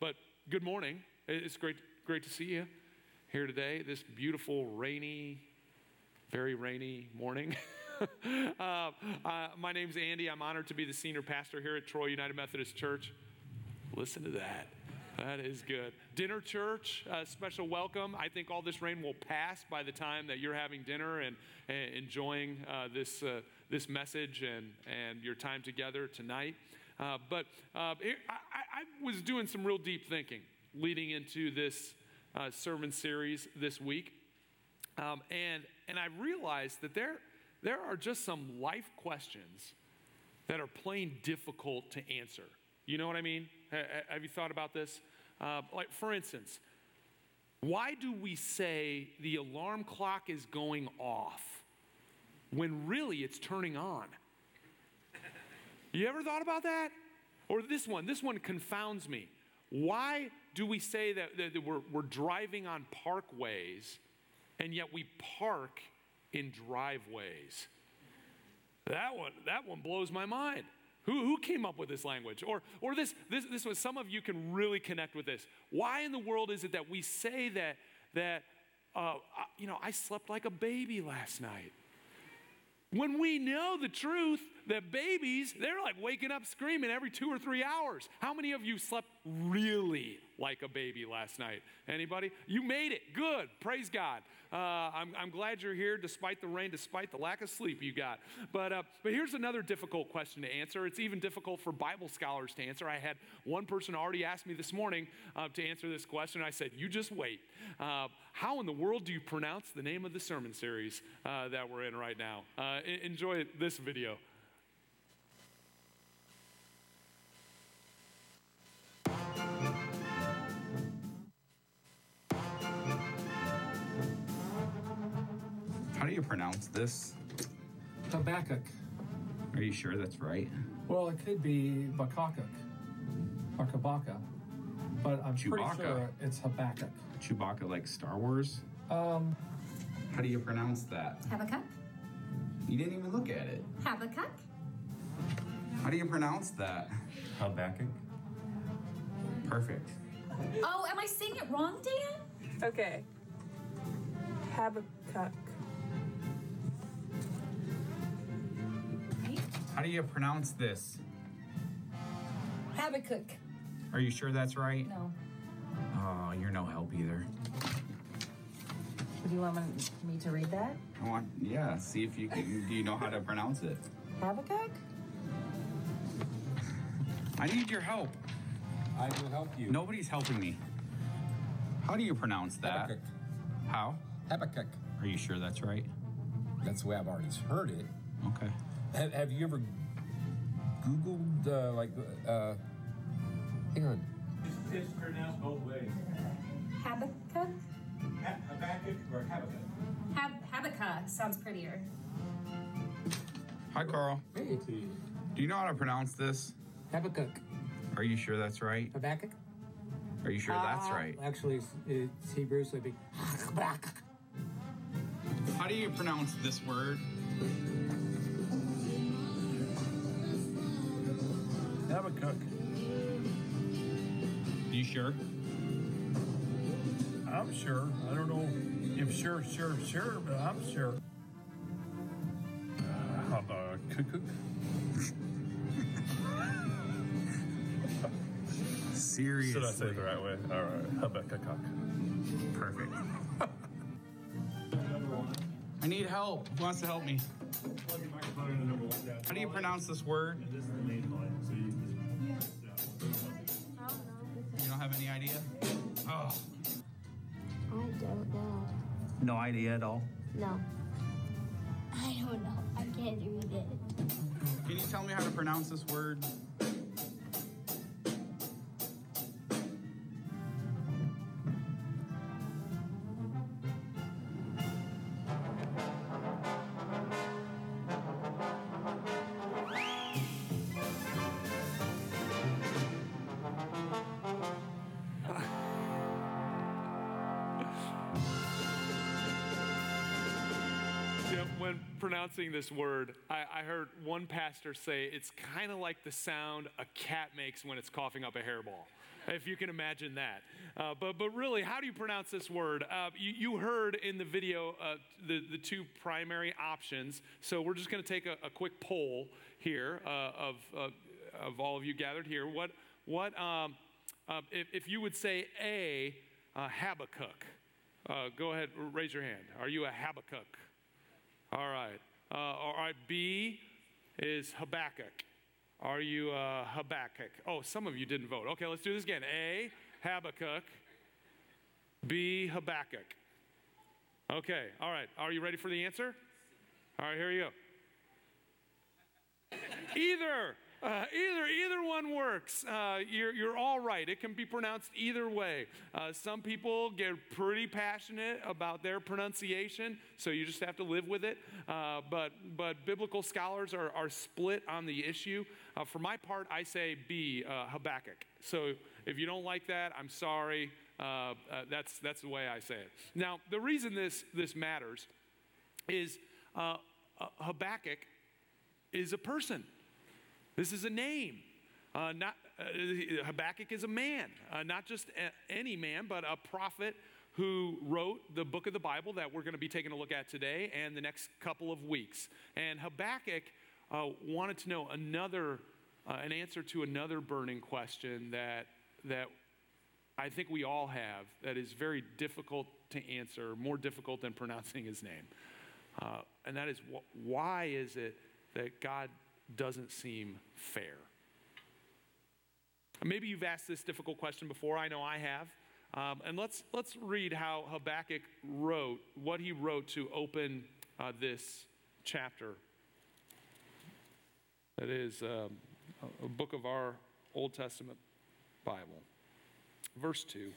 but good morning. It's great, great to see you here today, this beautiful, rainy, very rainy morning. uh, uh, my name's Andy. I'm honored to be the senior pastor here at Troy United Methodist Church. Listen to that. That is good. Dinner church, uh, special welcome. I think all this rain will pass by the time that you're having dinner and, and enjoying uh, this, uh, this message and, and your time together tonight. Uh, but uh, it, I, I, was doing some real deep thinking leading into this uh, sermon series this week. Um, and, and I realized that there, there are just some life questions that are plain difficult to answer. You know what I mean? Have you thought about this? Uh, like, for instance, why do we say the alarm clock is going off when really it's turning on? You ever thought about that? Or this one, this one confounds me. Why do we say that, that we're, we're driving on parkways and yet we park in driveways? That one, that one blows my mind. Who, who came up with this language? Or, or this, this, this was, some of you can really connect with this. Why in the world is it that we say that, that uh, you know, I slept like a baby last night? When we know the truth that babies, they're like waking up screaming every two or three hours. How many of you slept really like a baby last night? Anybody? You made it. Good. Praise God. Uh, I'm, I'm, glad you're here despite the rain, despite the lack of sleep you got. But, uh, but here's another difficult question to answer. It's even difficult for Bible scholars to answer. I had one person already ask me this morning uh, to answer this question. I said, You just wait. Uh, how in the world do you pronounce the name of the sermon series uh, that we're in right now? Uh, enjoy this video. Pronounce this? Habakkuk. Are you sure that's right? Well, it could be Bakakuk or Kabaka, but I'm Chewbacca. pretty sure it's Habakkuk. Chewbacca, like Star Wars? Um, How do you pronounce that? Habakkuk? You didn't even look at it. Habakkuk? How do you pronounce that? Habakkuk. Perfect. Oh, am I saying it wrong, Dan? Okay. Habakkuk. How do you pronounce this? Habakkuk. Are you sure that's right? No. Oh, you're no help either. Do you want me to read that? I want, yeah, see if you can, do you know how to pronounce it? Habakkuk? I need your help. I will help you. Nobody's helping me. How do you pronounce that? Habakkuk. How? Habakkuk. Are you sure that's right? That's the way I've already heard it. Okay. Have, have you ever Googled, uh, like, uh, hang on. It's pronounced both ways. Habakkuk? Ha- Habakkuk or Habakkuk. Hab- Habakkuk sounds prettier. Hi, Carl. hey, Do you know how to pronounce this? Habakkuk. Are you sure that's right? Habakkuk? Are you sure that's Ah, right? Actually, it's, it's Hebrew, so it'd be Habakkuk. How do you pronounce this word? Habakkuk. You sure? I'm sure. I don't know if sure, sure, sure, but I'm sure. Uh, Habakkuk. Seriously. Should I say it the right way? All right. Habakkuk. Perfect. I need help. Who wants to help me? How do you pronounce this word? Any idea? Oh. I don't know. No idea at all. No. I don't know. I can't read it. Can you tell me how to pronounce this word? This word, I, I heard one pastor say it's kind of like the sound a cat makes when it's coughing up a hairball. if you can imagine that. Uh, but, but really, how do you pronounce this word? Uh, you, you heard in the video uh, the, the two primary options. So we're just going to take a, a, quick poll here uh, of, uh, of all of you gathered here. What, what um, uh, if, if you would say A, Habakkuk? go ahead, raise your hand. Are you a Habakkuk? All right. All right, B is Habakkuk. Are you uh, Habakkuk? Oh, some of you didn't vote. Okay, let's do this again. A, Habakkuk. B, Habakkuk. Okay, all right. Are you ready for the answer? All right, here you go. Either. Uh, either either one works. Uh, you're, you're all right. It can be pronounced either way. Uh, some people get pretty passionate about their pronunciation, so you just have to live with it. Uh, but but biblical scholars are, are split on the issue. Uh, for my part, I say B, uh, Habakkuk. So if you don't like that, I'm sorry. that's that's the way I say it. Now the reason this this matters is Habakkuk is a person. This is a name. Uh, not, uh, Habakkuk is a man, uh, not just a, any man, but a prophet who wrote the book of the Bible that we're going to be taking a look at today and the next couple of weeks. And Habakkuk uh, wanted to know another, uh, an answer to another burning question that, that I think we all have that is very difficult to answer, more difficult than pronouncing his name. Uh, and that is wh- why is it that God doesn't seem fair. Maybe you've asked this difficult question before. I know I have. Um, and let's, let's read how Habakkuk wrote, what he wrote to open uh, this chapter. That is um, a book of our Old Testament Bible. Verse 2.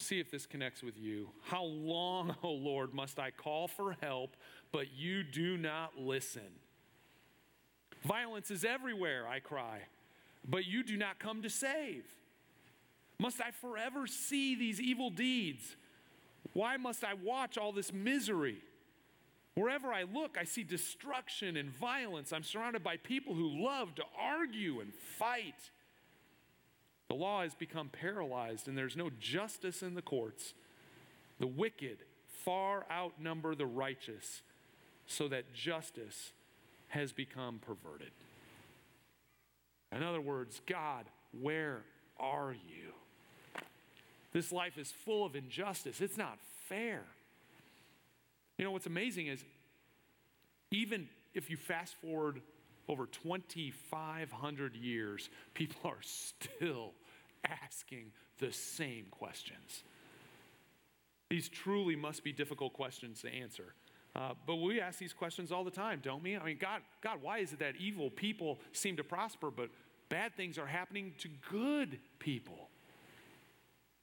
See if this connects with you. How long, O oh Lord, must I call for help, but you do not listen? Violence is everywhere, I cry, but you do not come to save. Must I forever see these evil deeds? Why must I watch all this misery? Wherever I look, I see destruction and violence. I'm surrounded by people who love to argue and fight. The law has become paralyzed, and there's no justice in the courts. The wicked far outnumber the righteous, so that justice has become perverted. In other words, God, where are you? This life is full of injustice. It's not fair. You know, what's amazing is even if you fast forward over 2,500 years, people are still asking the same questions. These truly must be difficult questions to answer. Uh, but we ask these questions all the time, don't we? I mean, God, God, why is it that evil people seem to prosper, but bad things are happening to good people?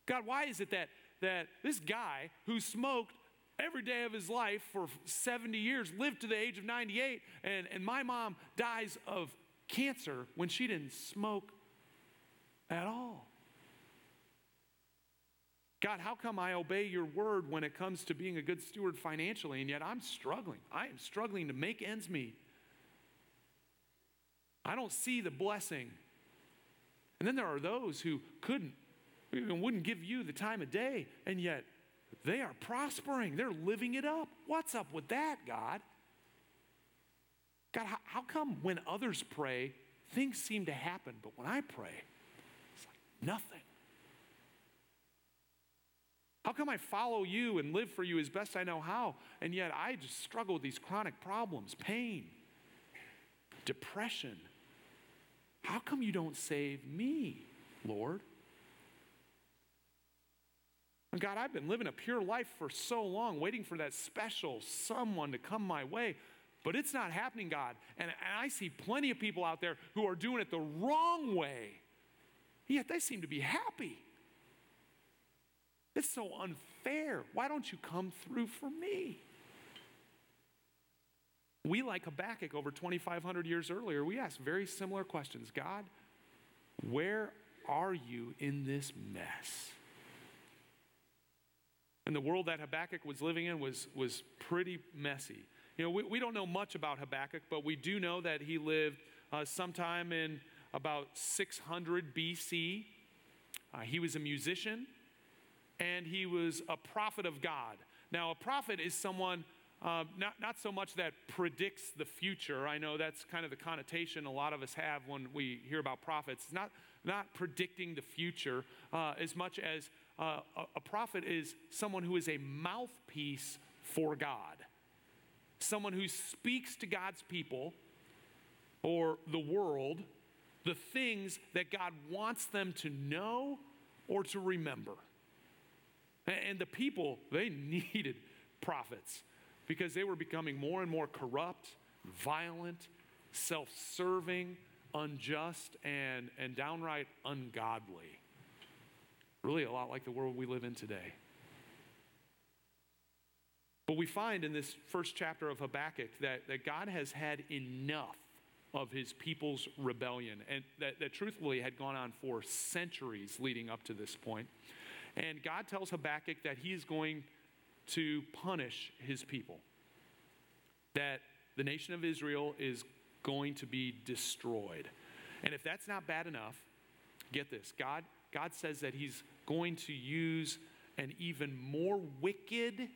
God, why is it that, that this guy who smoked every day of his life for 70 years lived to the age of 98, and, and my mom dies of cancer when she didn't smoke at all? God, how come I obey your word when it comes to being a good steward financially, and yet I'm struggling? I am struggling to make ends meet. I don't see the blessing. And then there are those who couldn't, even wouldn't give you the time of day, and yet they are prospering. They're living it up. What's up with that, God? God, how, how come when others pray, things seem to happen, but when I pray, it's like nothing? How come I follow you and live for you as best I know how, and yet I just struggle with these chronic problems, pain, depression? How come you don't save me, Lord? God, I've been living a pure life for so long, waiting for that special someone to come my way, but it's not happening, God. And, and I see plenty of people out there who are doing it the wrong way, yet they seem to be happy. It's so unfair. Why don't you come through for me? We, like Habakkuk over 2,500 years earlier, we ask very similar questions God, where are you in this mess? And the world that Habakkuk was living in was, was pretty messy. You know, we, we don't know much about Habakkuk, but we do know that he lived uh, sometime in about 600 BC. Uh, he was a musician and he was a prophet of God. Now, a prophet is someone uh, not, so much that predicts the future. I know that's kind of the connotation a lot of us have when we hear about prophets. Not, not predicting the future uh, as much as uh, a, a prophet is someone who is a mouthpiece for God, someone who speaks to God's people or the world the things that God wants them to know or to remember. And the people, they needed prophets because they were becoming more and more corrupt, violent, self serving, unjust, and, and downright ungodly. Really, a lot like the world we live in today. But we find in this first chapter of Habakkuk that, that God has had enough of his people's rebellion, and that, that truthfully had gone on for centuries leading up to this point. And God tells Habakkuk that he is going to punish his people, that the nation of Israel is going to be destroyed. And if that's not bad enough, get this God, God says that he's going to use an even more wicked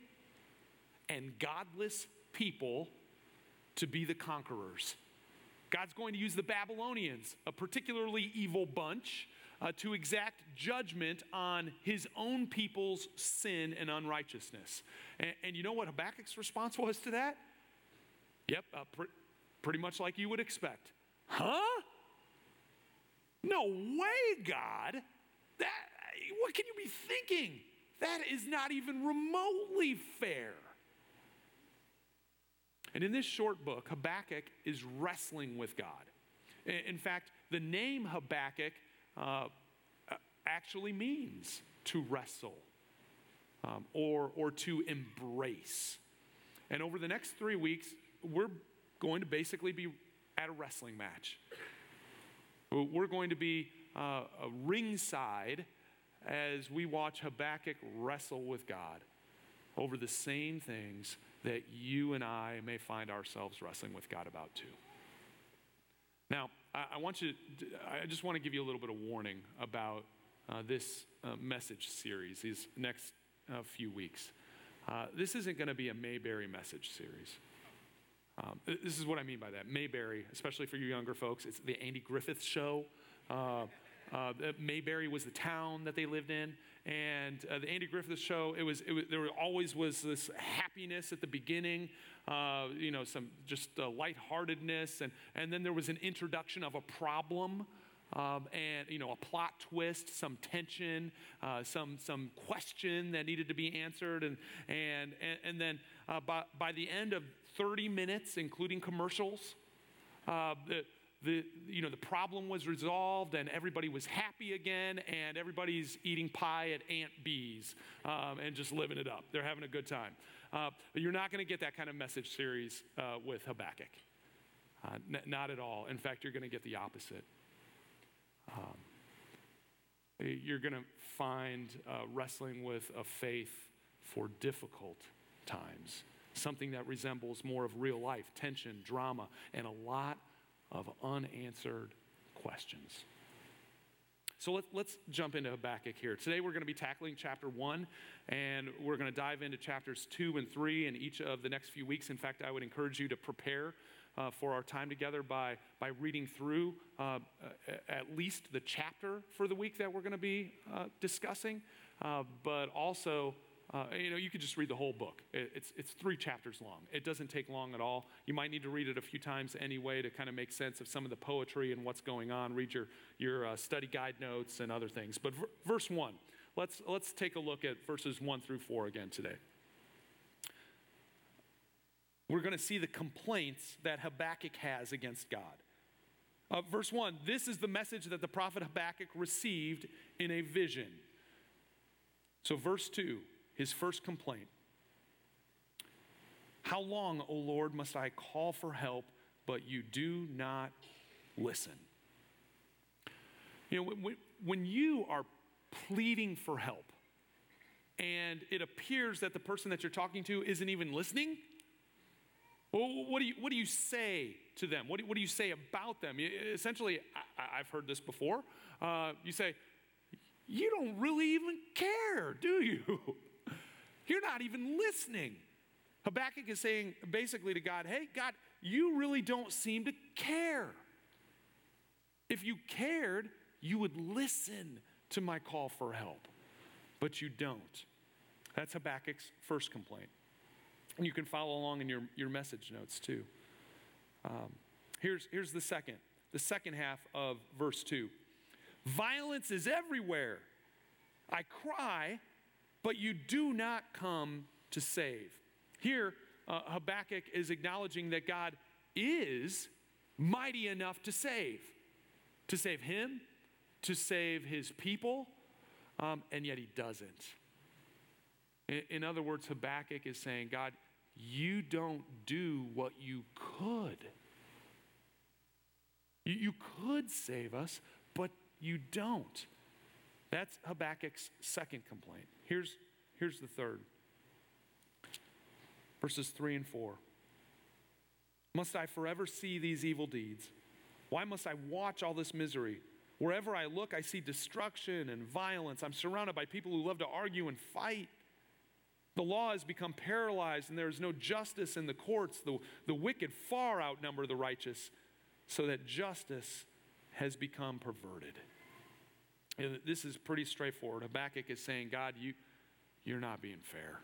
and godless people to be the conquerors. God's going to use the Babylonians, a particularly evil bunch, uh, to exact judgment on his own people's sin and unrighteousness. And, and you know what Habakkuk's response was to that? Yep, uh, pr- pretty much like you would expect. Huh? No way, God. That, what can you be thinking? That is not even remotely fair. And in this short book, Habakkuk is wrestling with God. In fact, the name Habakkuk uh, actually means to wrestle um, or, or to embrace. And over the next three weeks, we're going to basically be at a wrestling match. We're going to be uh, ringside as we watch Habakkuk wrestle with God over the same things that you and I may find ourselves wrestling with God about too. Now, I, I want you, to, I just want to give you a little bit of warning about uh, this uh, message series, these next uh, few weeks. Uh, this isn't going to be a Mayberry message series. Um, this is what I mean by that. Mayberry, especially for you younger folks, it's the Andy Griffith show. Uh, Mayberry was the town that they lived in, and uh, the Andy Griffith Show. It was, it was there always was this happiness at the beginning, uh, you know, some just uh, lightheartedness, and and then there was an introduction of a problem. Um, and you know a plot twist, some tension, uh, some some question that needed to be answered, and and and, and then uh, by by the end of 30 minutes, including commercials, uh, the the, you know, the problem was resolved and everybody was happy again and everybody's eating pie at Aunt Bee's um, and just living it up. They're having a good time. Uh, you're not going to get that kind of message series uh, with Habakkuk. Uh, n- not at all. In fact, you're going to get the opposite. Um, you're going to find uh, wrestling with a faith for difficult times, something that resembles more of real life, tension, drama, and a lot of unanswered questions. So let, us jump into Habakkuk here. Today we're going to be tackling chapter one, and we're going to dive into chapters two and three in each of the next few weeks. In fact, I would encourage you to prepare uh, for our time together by, by reading through uh, at least the chapter for the week that we're going to be uh, discussing, uh, but also uh, you know, you could just read the whole book. It's, it's three chapters long. It doesn't take long at all. You might need to read it a few times anyway to kind of make sense of some of the poetry and what's going on. Read your, your uh, study guide notes and other things. But v- verse 1, let's, let's take a look at verses 1 through 4 again today. We're going to see the complaints that Habakkuk has against God. Uh, verse 1 this is the message that the prophet Habakkuk received in a vision. So, verse 2 his first complaint How long, O Lord, must I call for help, but you do not listen? You know, when, you are pleading for help and it appears that the person that you're talking to isn't even listening, Well, what do you, what do you say to them? What do, what do you say about them? Essentially, I, have heard this before. Uh, you say, You don't really even care, do you? You're not even listening. Habakkuk is saying basically to God, Hey, God, you really don't seem to care. If you cared, you would listen to my call for help, but you don't. That's Habakkuk's first complaint. And you can follow along in your, your message notes too. Um, here's, here's the second, the second half of verse 2. Violence is everywhere. I cry, but you do not come to save. Here, uh, Habakkuk is acknowledging that God is mighty enough to save, to save him, to save his people, um, and yet he doesn't. In, in other words, Habakkuk is saying, God, you don't do what you could. You, you could save us, but you don't. That's Habakkuk's second complaint. Here's, here's the third verses 3 and 4. Must I forever see these evil deeds? Why must I watch all this misery? Wherever I look, I see destruction and violence. I'm surrounded by people who love to argue and fight. The law has become paralyzed, and there is no justice in the courts. The, the wicked far outnumber the righteous, so that justice has become perverted. And this is pretty straightforward. Habakkuk is saying, God, you, you're not being fair.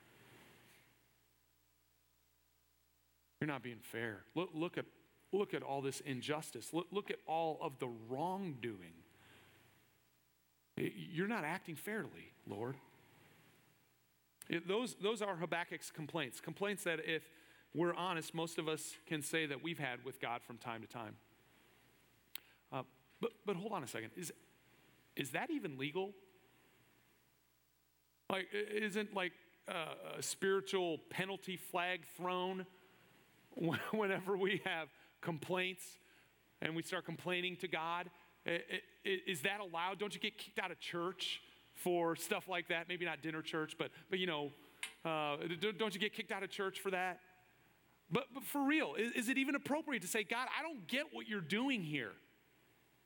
You're not being fair. Look, look, at, look at all this injustice. Look, look at all of the wrongdoing. You're not acting fairly, Lord. It, those, those are Habakkuk's complaints. Complaints that, if we're honest, most of us can say that we've had with God from time to time. Uh, but, but hold on a second. Is, is that even legal? Like, isn't like uh, a spiritual penalty flag thrown whenever we have complaints and we start complaining to God? Is that allowed? Don't you get kicked out of church for stuff like that? Maybe not dinner church, but, but you know, uh, don't you get kicked out of church for that? But, but for real, is, is, it even appropriate to say, God, I don't get what you're doing here?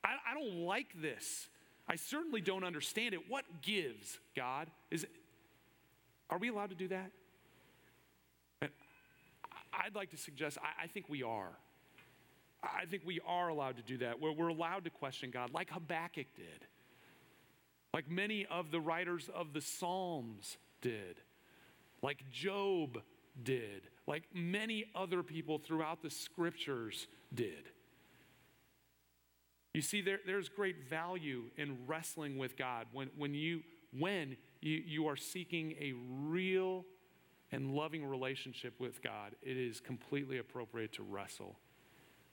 I, I don't like this. I certainly don't understand it. What gives, God? Is it, are we allowed to do that? I'd like to suggest, I, I think we are. I think we are allowed to do that, we're allowed to question God, like Habakkuk did, like many of the writers of the Psalms did, like Job did, like many other people throughout the scriptures did. You see, there, there's great value in wrestling with God when, when, you, when you, you are seeking a real and loving relationship with God, it is completely appropriate to wrestle,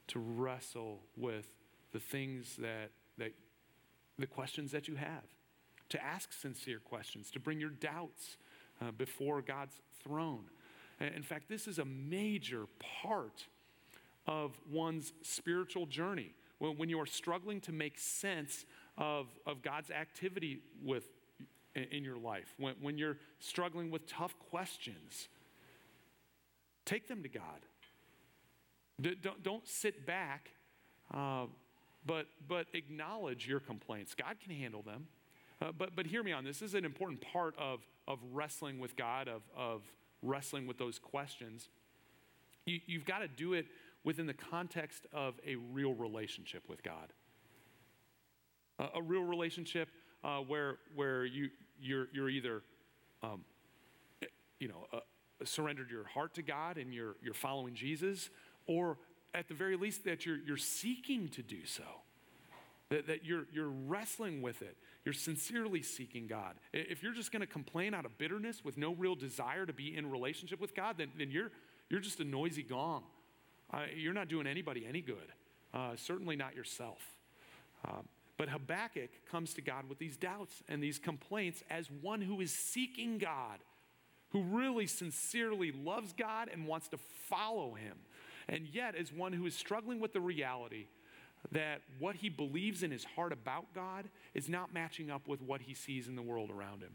to wrestle with the things that, that the questions that you have, to ask sincere questions, to bring your doubts uh, before God's throne. In fact, this is a major part of one's spiritual journey. When, you are struggling to make sense of, of God's activity with in your life, when, when you're struggling with tough questions, take them to God. Don't, don't sit back, uh, but, but acknowledge your complaints. God can handle them. Uh, but, but hear me on this. This is an important part of, of wrestling with God, of, of wrestling with those questions. You, you've got to do it within the context of a real relationship with God. a real relationship uh, where, where you, you're, you're either, um, you know, uh, surrendered your heart to God and you're, you're following Jesus, or at the very least that you're, you're seeking to do so. That, that you're, you're wrestling with it. You're sincerely seeking God. If you're just going to complain out of bitterness with no real desire to be in relationship with God, then, then you're, you're just a noisy gong. Uh, you're not doing anybody any good, uh, certainly not yourself. Um, but Habakkuk comes to God with these doubts and these complaints as one who is seeking God, who really sincerely loves God and wants to follow him, and yet as one who is struggling with the reality that what he believes in his heart about God is not matching up with what he sees in the world around him.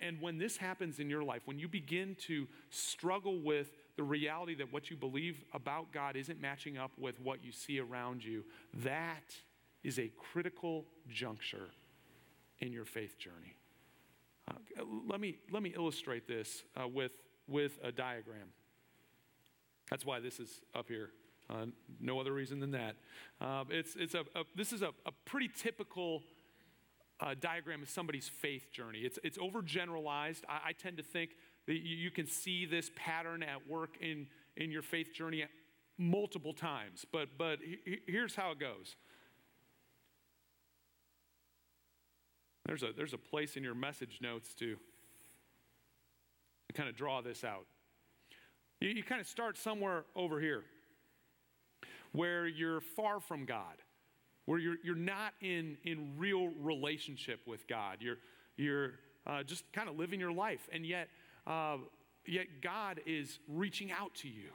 And when this happens in your life, when you begin to struggle with the reality that what you believe about God isn't matching up with what you see around you, that is a critical juncture in your faith journey. Uh, let, me, let me illustrate this uh, with, with a diagram. That's why this is up here. Uh, no other reason than that. Uh, it's, it's a, a, this is a, a pretty typical uh, diagram of somebody's faith journey. It's, it's overgeneralized. I, I tend to think you, can see this pattern at work in, in your faith journey multiple times. But, but here's how it goes. There's a, there's a place in your message notes to, to kind of draw this out. You, you kind of start somewhere over here where you're far from God where you're, you're not in, in real relationship with God. You're, you're uh, just kind of living your life, and yet, uh, yet God is reaching out to you.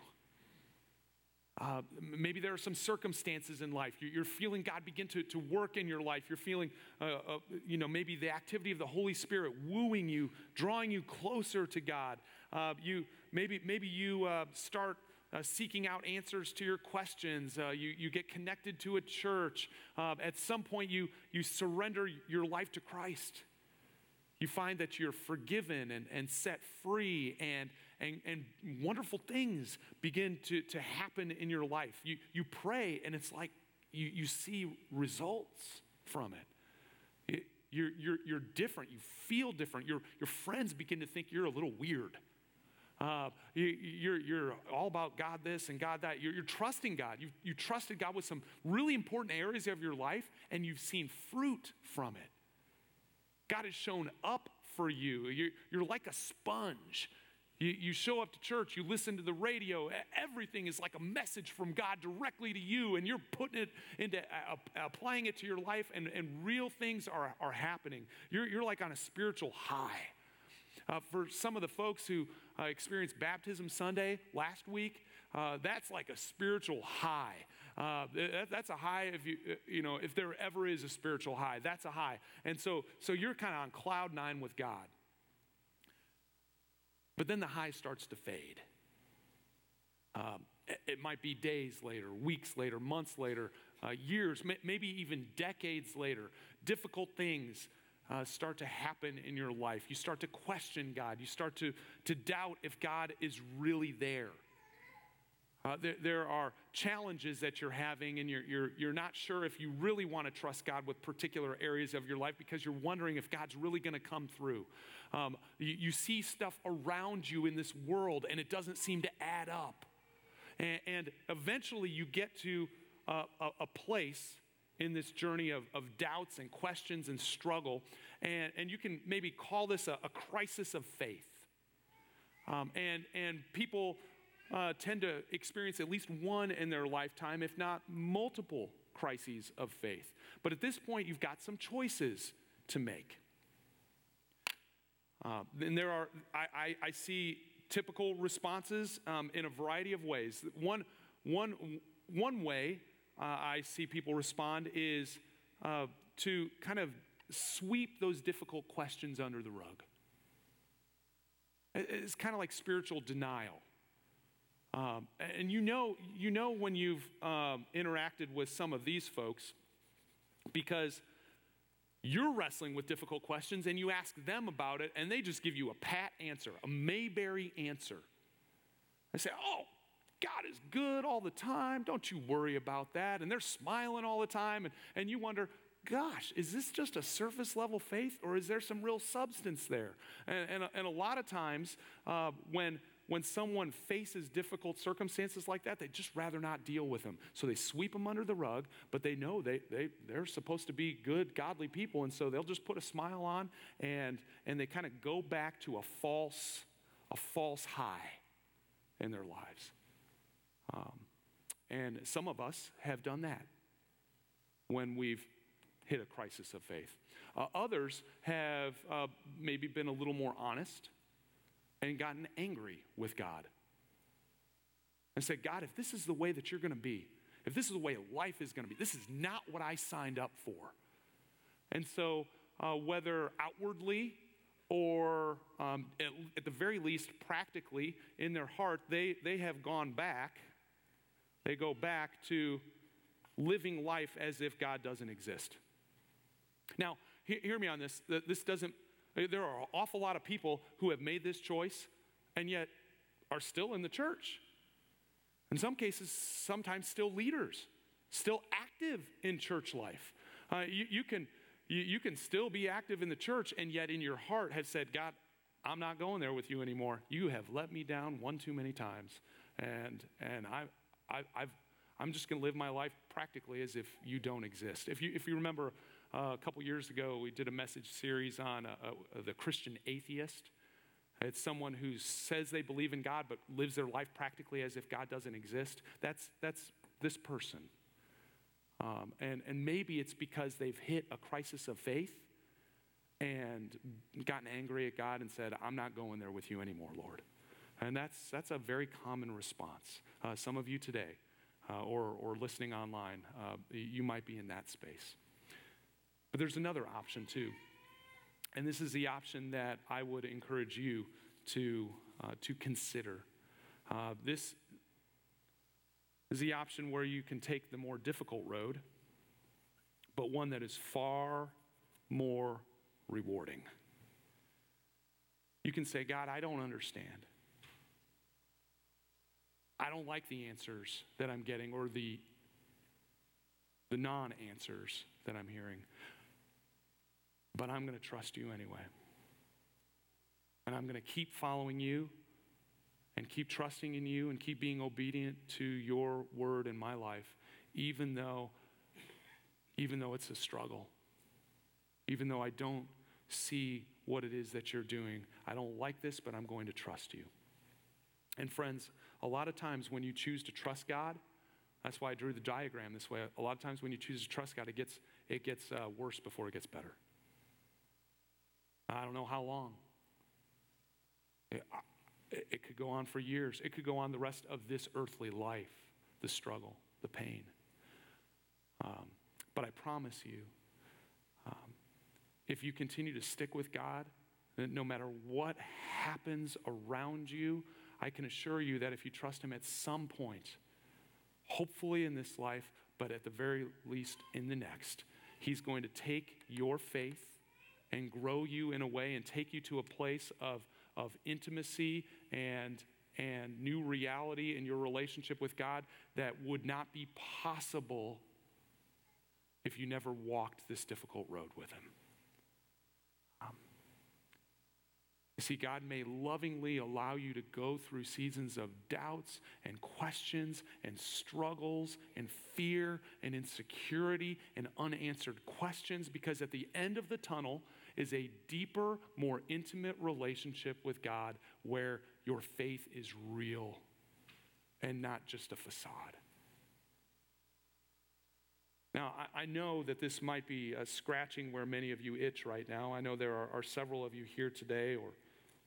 Uh, maybe there are some circumstances in life. You're, feeling God begin to, to work in your life. You're feeling, uh, uh, you know, maybe the activity of the Holy Spirit wooing you, drawing you closer to God. Uh, you maybe maybe you start uh, seeking out answers to your questions. Uh, you, you get connected to a church. Uh, at some point, you, you surrender your life to Christ. You find that you're forgiven and, and set free, and, and, and wonderful things begin to, to happen in your life. You, you pray, and it's like you, you see results from it. You're, you're, you're different. You feel different. Your, your friends begin to think you're a little weird. Uh, you, are you're, you're all about God this and God that. You're, you're trusting God. You've, you trusted God with some really important areas of your life, and you've seen fruit from it. God has shown up for you. You're, you're like a sponge. You, you show up to church, you listen to the radio, everything is like a message from God directly to you, and you're putting it into uh, applying it to your life, and, and real things are, are happening. You're, you're like on a spiritual high. Uh, for some of the folks who uh, experienced Baptism Sunday last week, uh, that's like a spiritual high. Uh, that, that's a high if you, uh, you know, if there ever is a spiritual high, that's a high. And so, so you're kind of on cloud nine with God. But then the high starts to fade. Um, it, might be days later, weeks later, months later, uh, years, maybe even decades later. Difficult things uh, start to happen in your life. You start to question God. You start to, to doubt if God is really there. Uh, there, there, are challenges that you're having, and you're, you're, you're not sure if you really want to trust God with particular areas of your life because you're wondering if God's really going to come through. Um, you, you, see stuff around you in this world, and it doesn't seem to add up. And, and eventually, you get to a, a, a place in this journey of, of doubts and questions and struggle. And, and you can maybe call this a, a crisis of faith. Um, and, and people uh, tend to experience at least one in their lifetime, if not multiple crises of faith. But at this point, you've got some choices to make. Uh, and there are, I, I, I see typical responses um, in a variety of ways. One, one, one way uh, I see people respond is uh, to kind of sweep those difficult questions under the rug. It's kind of like spiritual denial. Um, and you know, you know when you've um, interacted with some of these folks because you're wrestling with difficult questions and you ask them about it and they just give you a pat answer, a Mayberry answer. I say, oh, God is good all the time. Don't you worry about that. And they're smiling all the time. And, and you wonder, gosh, is this just a surface level faith or is there some real substance there? And, and, and a lot of times, uh, when, when someone faces difficult circumstances like that, they just rather not deal with them. So they sweep them under the rug, but they know they, they, they're supposed to be good, godly people. And so they'll just put a smile on and, and they kind of go back to a false, a false high in their lives. Um, and some of us have done that when we've hit a crisis of faith. Uh, others have uh, maybe been a little more honest and gotten angry with God and said, God, if this is the way that you're going to be, if this is the way life is going to be, this is not what I signed up for. And so, uh, whether outwardly or um, at, at the very least, practically in their heart, they, they have gone back. They go back to living life as if God doesn't exist. Now, he- hear me on this. Th- This doesn't, there are an awful lot of people who have made this choice and yet are still in the church. In some cases, sometimes still leaders, still active in church life. Uh, you, you, can, you, you can still be active in the church and yet in your heart have said, God, I'm not going there with you anymore. You have let me down one too many times. And, and I, I, I've, I'm just going to live my life practically as if you don't exist. If you, if you remember uh, a couple years ago, we did a message series on uh, uh, the Christian atheist. It's someone who says they believe in God but lives their life practically as if God doesn't exist. That's, that's this person. Um, and, and maybe it's because they've hit a crisis of faith and gotten angry at God and said, I'm not going there with you anymore, Lord. And that's, that's a very common response. Uh, some of you today, uh, or, or listening online, uh, you might be in that space. But there's another option too. And this is the option that I would encourage you to, uh, to consider. Uh, this is the option where you can take the more difficult road, but one that is far more rewarding. You can say, God, I don't understand. I don't like the answers that I'm getting or the, the non answers that I'm hearing. But I'm going to trust you anyway. And I'm going to keep following you and keep trusting in you and keep being obedient to your word in my life, even though, even though it's a struggle. Even though I don't see what it is that you're doing. I don't like this, but I'm going to trust you. And friends, a lot of times when you choose to trust God, that's why I drew the diagram this way. A lot of times when you choose to trust God, it gets, it gets uh, worse before it gets better. I don't know how long. It, it, could go on for years. It could go on the rest of this earthly life, the struggle, the pain. Um, but I promise you, um, if you continue to stick with God, no matter what happens around you, I can assure you that if you trust Him at some point, hopefully in this life, but at the very least in the next, He's going to take your faith and grow you in a way and take you to a place of, of intimacy and, and new reality in your relationship with God that would not be possible if you never walked this difficult road with Him. Um, you see, God may lovingly allow you to go through seasons of doubts and questions and struggles and fear and insecurity and unanswered questions because at the end of the tunnel is a deeper, more intimate relationship with God where your faith is real and not just a facade. Now, I, know that this might be scratching where many of you itch right now. I know there are, are several of you here today or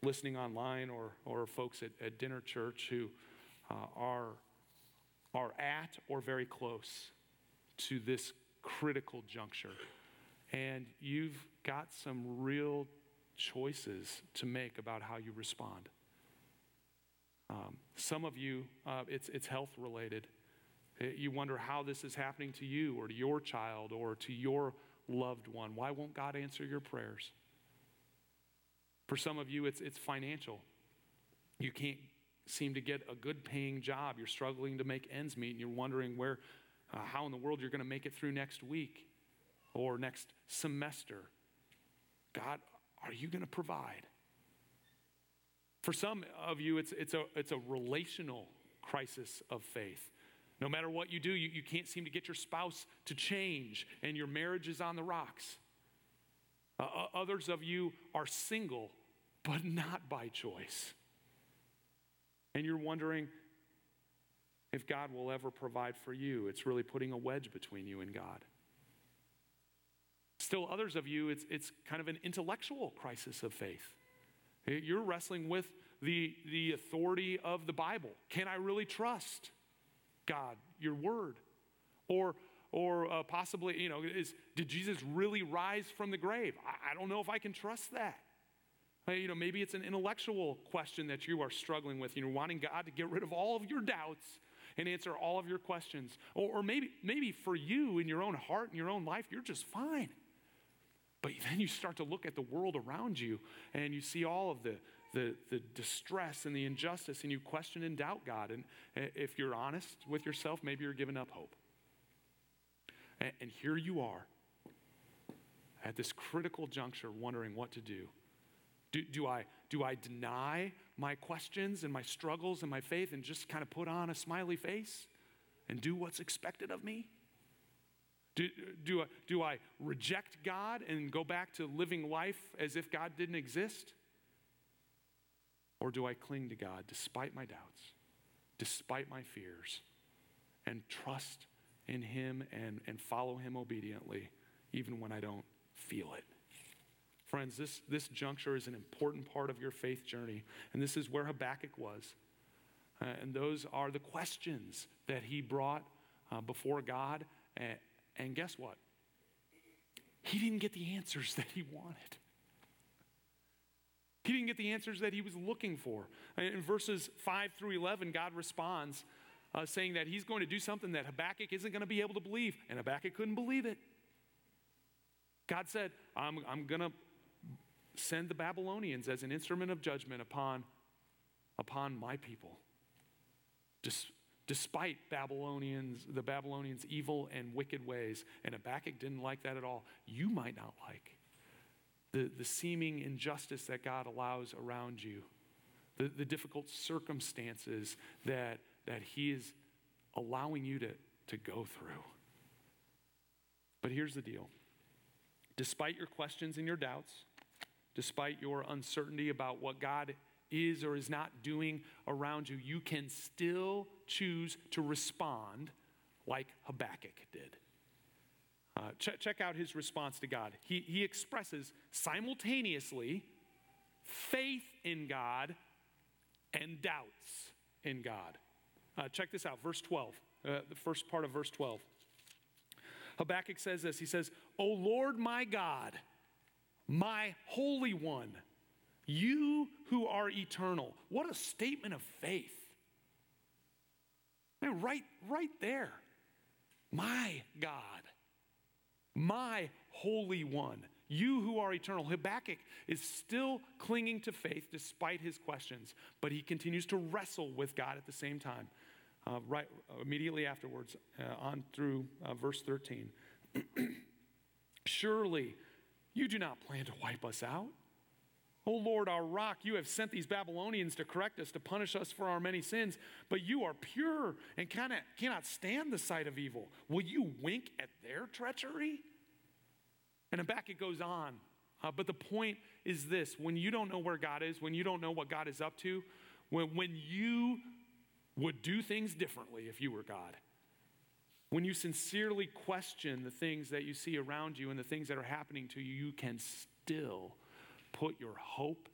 listening online or, or folks at, at dinner church who uh, are, are at or very close to this critical juncture. And you've got some real choices to make about how you respond. Um, some of you, uh, it's, it's health related. You wonder how this is happening to you or to your child or to your loved one. Why won't God answer your prayers? For some of you, it's, it's financial. You can't seem to get a good paying job. You're struggling to make ends meet, and you're wondering where, uh, how in the world you're going to make it through next week or next semester. God, are you going to provide? For some of you, it's, it's, a, it's a relational crisis of faith. No matter what you do, you, you can't seem to get your spouse to change, and your marriage is on the rocks. Uh, others of you are single, but not by choice. And you're wondering if God will ever provide for you. It's really putting a wedge between you and God. Still, others of you, it's, it's kind of an intellectual crisis of faith. You're wrestling with the, the authority of the Bible. Can I really trust God, your word? Or, or uh, possibly, you know, is, did Jesus really rise from the grave? I, I don't know if I can trust that. You know, maybe it's an intellectual question that you are struggling with. You know, wanting God to get rid of all of your doubts and answer all of your questions. Or, or maybe, maybe for you in your own heart and your own life, you're just fine. But then you start to look at the world around you and you see all of the, the, the distress and the injustice, and you question and doubt God. And eh, if you're honest with yourself, maybe you're giving up hope. And, and here you are at this critical juncture, wondering what to do. Do, do, I, do I deny my questions and my struggles and my faith and just kind of put on a smiley face and do what's expected of me? Do, do, I, do I reject God and go back to living life as if God didn't exist? Or do I cling to God despite my doubts, despite my fears, and trust in Him and, and follow Him obediently, even when I don't feel it? Friends, this, this juncture is an important part of your faith journey, and this is where Habakkuk was. Uh, and those are the questions that he brought uh, before God. And, and guess what? He didn't get the answers that he wanted. He didn't get the answers that he was looking for. In verses 5 through 11, God responds uh, saying that he's going to do something that Habakkuk isn't going to be able to believe. And Habakkuk couldn't believe it. God said, I'm, I'm going to send the Babylonians as an instrument of judgment upon, upon my people. Des- despite Babylonians, the Babylonians' evil and wicked ways. And Habakkuk didn't like that at all. You might not like the, the seeming injustice that God allows around you, the, the difficult circumstances that, that He is allowing you to, to go through. But here's the deal despite your questions and your doubts, despite your uncertainty about what God is or is not doing around you, you can still choose to respond like Habakkuk did. Uh, ch- check out his response to God. He, he expresses simultaneously faith in God and doubts in God. Uh, check this out, verse 12, uh, the first part of verse 12. Habakkuk says this He says, O Lord my God, my Holy One, you who are eternal. What a statement of faith. Man, right, right there. My God, my Holy One, you who are eternal. Habakkuk is still clinging to faith despite his questions, but he continues to wrestle with God at the same time. Uh, right immediately afterwards, uh, on through uh, verse 13. Surely you do not plan to wipe us out. O Lord, our rock, you have sent these Babylonians to correct us, to punish us for our many sins, but you are pure and cannot, cannot stand the sight of evil. Will you wink at their treachery? And then Habakkuk goes on. Uh, but the point is this when you don't know where God is, when you don't know what God is up to, when, when you would do things differently if you were God, when you sincerely question the things that you see around you and the things that are happening to you, you can still put your hope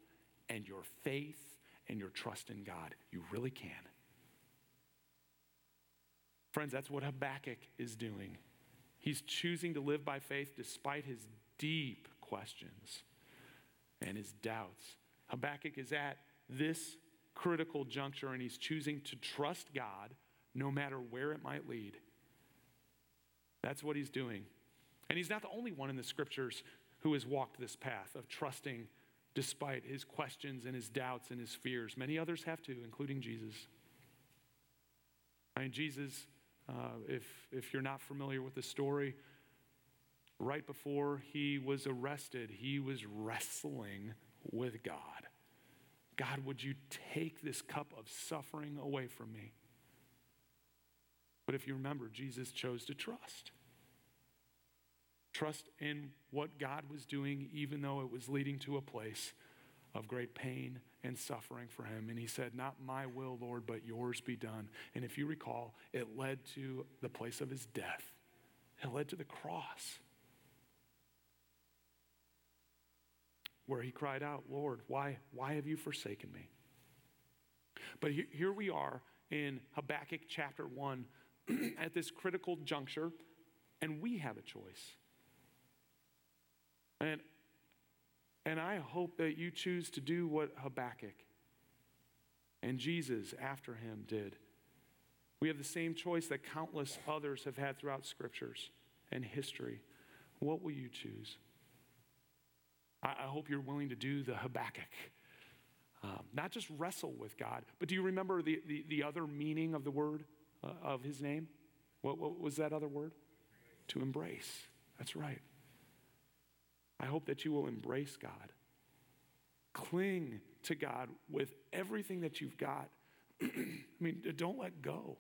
and your faith and your trust in God. You really can. Friends, that's what Habakkuk is doing. He's choosing to live by faith despite his deep questions and his doubts. Habakkuk is at this critical juncture and he's choosing to trust God no matter where it might lead. That's what he's doing. And he's not the only one in the scriptures who has walked this path of trusting despite his questions and his doubts and his fears. Many others have too, including Jesus. I mean, Jesus, uh, if, if you're not familiar with the story, right before he was arrested, he was wrestling with God. God, would you take this cup of suffering away from me? But if you remember, Jesus chose to trust. Trust in what God was doing, even though it was leading to a place of great pain and suffering for him. And he said, Not my will, Lord, but yours be done. And if you recall, it led to the place of his death, it led to the cross, where he cried out, Lord, why, why have you forsaken me? But here we are in Habakkuk chapter 1 at this critical juncture, and we have a choice. And, and I hope that you choose to do what Habakkuk and Jesus after him did. We have the same choice that countless others have had throughout scriptures and history. What will you choose? I, I hope you're willing to do the Habakkuk. Um, not just wrestle with God, but do you remember the, the, the other meaning of the word uh, of his name? What, what was that other word? To embrace. That's right. I hope that you will embrace God. Cling to God with everything that you've got. I mean, don't let go.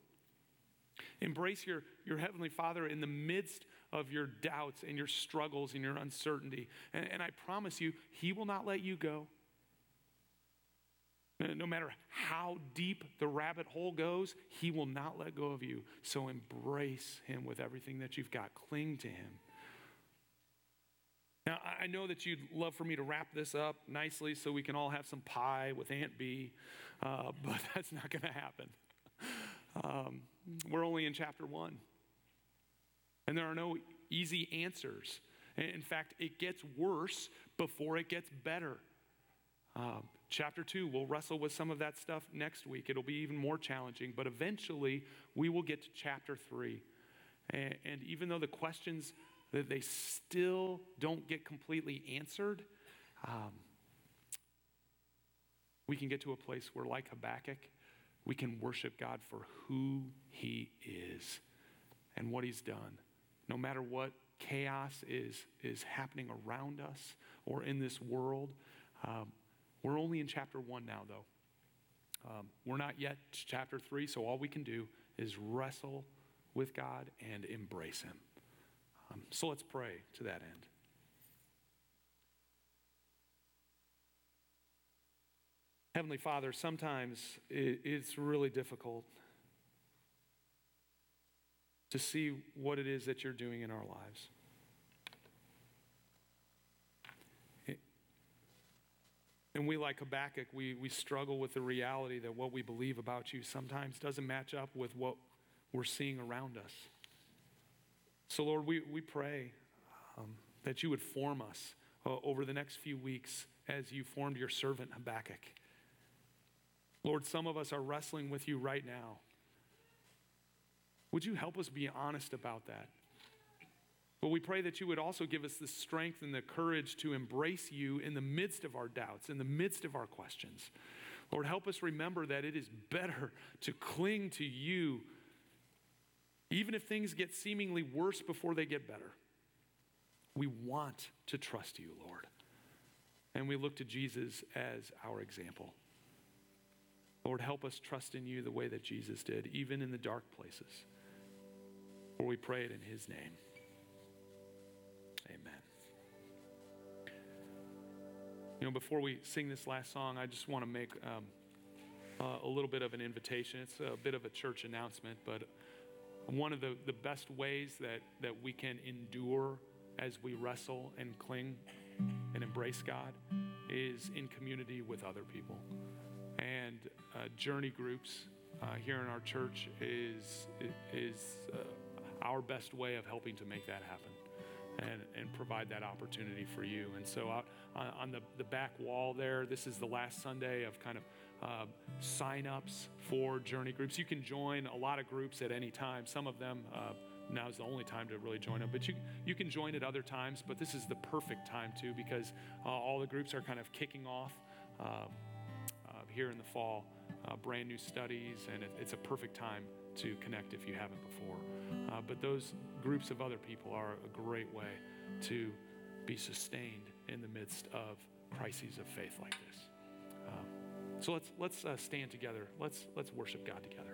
Embrace your, your Heavenly Father in the midst of your doubts and your struggles and your uncertainty. And, and I promise you, He will not let you go. No matter how deep the rabbit hole goes, He will not let go of you. So embrace Him with everything that you've got, cling to Him. Now, I know that you'd love for me to wrap this up nicely so we can all have some pie with Aunt Bee, uh, but that's not going to happen. Um, we're only in chapter one, and there are no easy answers. In fact, it gets worse before it gets better. Um, chapter two, we'll wrestle with some of that stuff next week. It'll be even more challenging, but eventually we will get to chapter three. And, and even though the questions that they still don't get completely answered, um, we can get to a place where, like Habakkuk, we can worship God for who He is and what He's done. No matter what chaos is, is happening around us or in this world, um, we're only in chapter one now, though. Um, we're not yet chapter three, so all we can do is wrestle with God and embrace Him. Um, so let's pray to that end. Heavenly Father, sometimes it's really difficult to see what it is that you're doing in our lives. And we, like Habakkuk, we, we struggle with the reality that what we believe about you sometimes doesn't match up with what we're seeing around us. So, Lord, we, we pray um, that you would form us uh, over the next few weeks as you formed your servant Habakkuk. Lord, some of us are wrestling with you right now. Would you help us be honest about that? But we pray that you would also give us the strength and the courage to embrace you in the midst of our doubts, in the midst of our questions. Lord, help us remember that it is better to cling to you, even if things get seemingly worse before they get better. We want to trust you, Lord. And we look to Jesus as our example. Lord, help us trust in you the way that Jesus did, even in the dark places. For we pray it in his name. Amen. You know, before we sing this last song, I just want to make um, uh, a little bit of an invitation. It's a bit of a church announcement, but one of the, the best ways that, that we can endure as we wrestle and cling and embrace God is in community with other people. And uh, journey groups uh, here in our church is, is uh, our best way of helping to make that happen and, and provide that opportunity for you. And so, out on, on the, the back wall there, this is the last Sunday of kind of uh, sign ups for journey groups. You can join a lot of groups at any time. Some of them, uh, now is the only time to really join them, but you, you can join at other times. But this is the perfect time too because uh, all the groups are kind of kicking off um, uh, here in the fall, uh, brand new studies, and it, it's a perfect time to connect if you haven't before. Uh, but those groups of other people are a great way to be sustained in the midst of crises of faith like this. Um, so let's let's uh, stand together. Let's let's worship God together.